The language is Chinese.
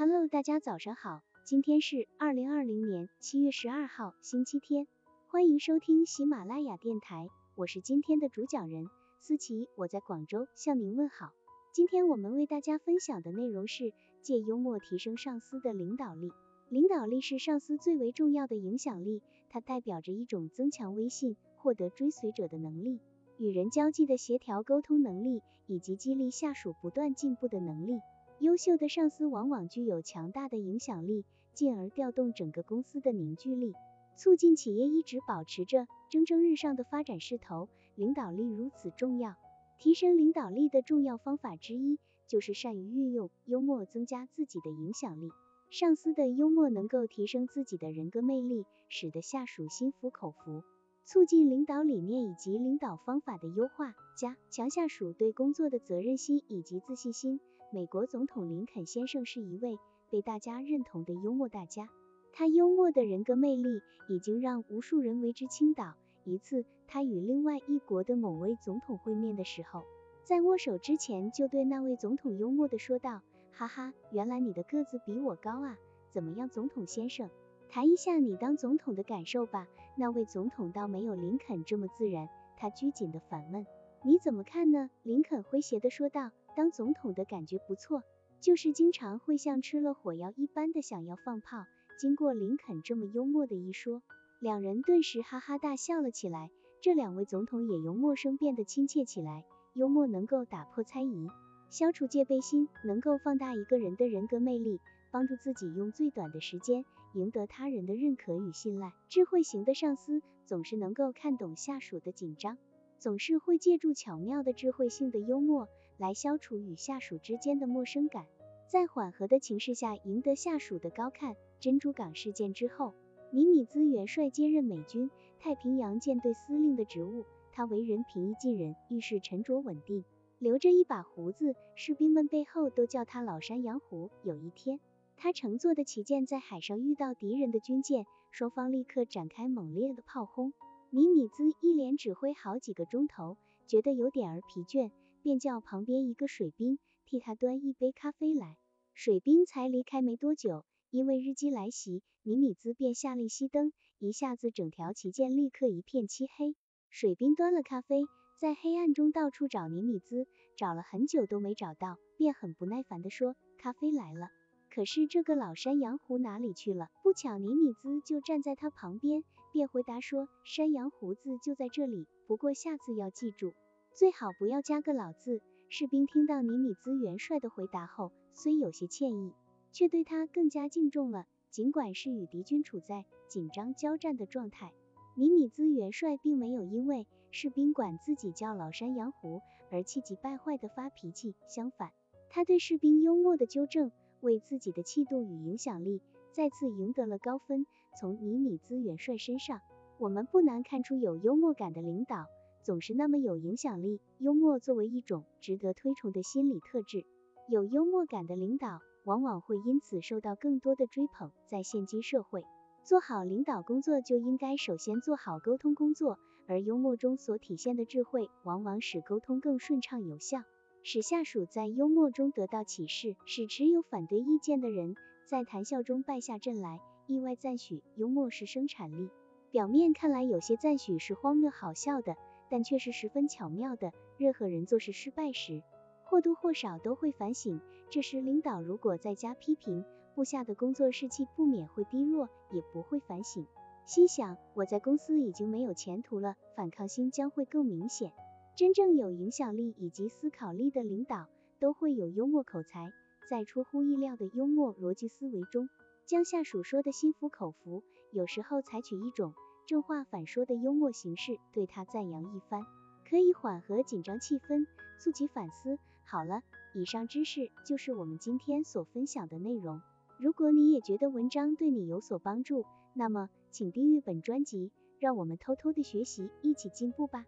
Hello，大家早上好，今天是二零二零年七月十二号，星期天，欢迎收听喜马拉雅电台，我是今天的主讲人思琪，我在广州向您问好。今天我们为大家分享的内容是借幽默提升上司的领导力。领导力是上司最为重要的影响力，它代表着一种增强威信、获得追随者的能力，与人交际的协调沟通能力，以及激励下属不断进步的能力。优秀的上司往往具有强大的影响力，进而调动整个公司的凝聚力，促进企业一直保持着蒸蒸日上的发展势头。领导力如此重要，提升领导力的重要方法之一就是善于运用幽默，增加自己的影响力。上司的幽默能够提升自己的人格魅力，使得下属心服口服，促进领导理念以及领导方法的优化，加强下属对工作的责任心以及自信心。美国总统林肯先生是一位被大家认同的幽默大家，他幽默的人格魅力已经让无数人为之倾倒。一次，他与另外一国的某位总统会面的时候，在握手之前就对那位总统幽默的说道。哈哈，原来你的个子比我高啊！怎么样，总统先生，谈一下你当总统的感受吧。那位总统倒没有林肯这么自然，他拘谨的反问：“你怎么看呢？”林肯诙谐的说道：“当总统的感觉不错，就是经常会像吃了火药一般的想要放炮。”经过林肯这么幽默的一说，两人顿时哈哈大笑了起来。这两位总统也由陌生变得亲切起来。幽默能够打破猜疑。消除戒备心，能够放大一个人的人格魅力，帮助自己用最短的时间赢得他人的认可与信赖。智慧型的上司总是能够看懂下属的紧张，总是会借助巧妙的智慧性的幽默来消除与下属之间的陌生感，在缓和的情势下赢得下属的高看。珍珠港事件之后，尼米兹元帅接任美军太平洋舰队司令的职务，他为人平易近人，遇事沉着稳定。留着一把胡子，士兵们背后都叫他老山羊胡。有一天，他乘坐的旗舰在海上遇到敌人的军舰，双方立刻展开猛烈的炮轰。尼米兹一连指挥好几个钟头，觉得有点儿疲倦，便叫旁边一个水兵替他端一杯咖啡来。水兵才离开没多久，因为日机来袭，尼米兹便下令熄灯，一下子整条旗舰立刻一片漆黑。水兵端了咖啡。在黑暗中到处找尼米兹，找了很久都没找到，便很不耐烦地说：“咖啡来了，可是这个老山羊胡哪里去了？”不巧尼米兹就站在他旁边，便回答说：“山羊胡子就在这里，不过下次要记住，最好不要加个老字。”士兵听到尼米兹元帅的回答后，虽有些歉意，却对他更加敬重了。尽管是与敌军处在紧张交战的状态，尼米兹元帅并没有因为。士兵管自己叫老山羊胡，而气急败坏的发脾气。相反，他对士兵幽默的纠正，为自己的气度与影响力再次赢得了高分。从尼米兹元帅身上，我们不难看出，有幽默感的领导总是那么有影响力。幽默作为一种值得推崇的心理特质，有幽默感的领导往往会因此受到更多的追捧。在现今社会，做好领导工作就应该首先做好沟通工作。而幽默中所体现的智慧，往往使沟通更顺畅有效，使下属在幽默中得到启示，使持有反对意见的人在谈笑中败下阵来。意外赞许，幽默是生产力。表面看来，有些赞许是荒谬好笑的，但却是十分巧妙的。任何人做事失败时，或多或少都会反省。这时，领导如果再加批评，部下的工作士气不免会低落，也不会反省。心想，我在公司已经没有前途了，反抗心将会更明显。真正有影响力以及思考力的领导，都会有幽默口才，在出乎意料的幽默逻辑思维中，将下属说的心服口服。有时候采取一种正话反说的幽默形式，对他赞扬一番，可以缓和紧张气氛，促其反思。好了，以上知识就是我们今天所分享的内容。如果你也觉得文章对你有所帮助，那么请订阅本专辑，让我们偷偷的学习，一起进步吧。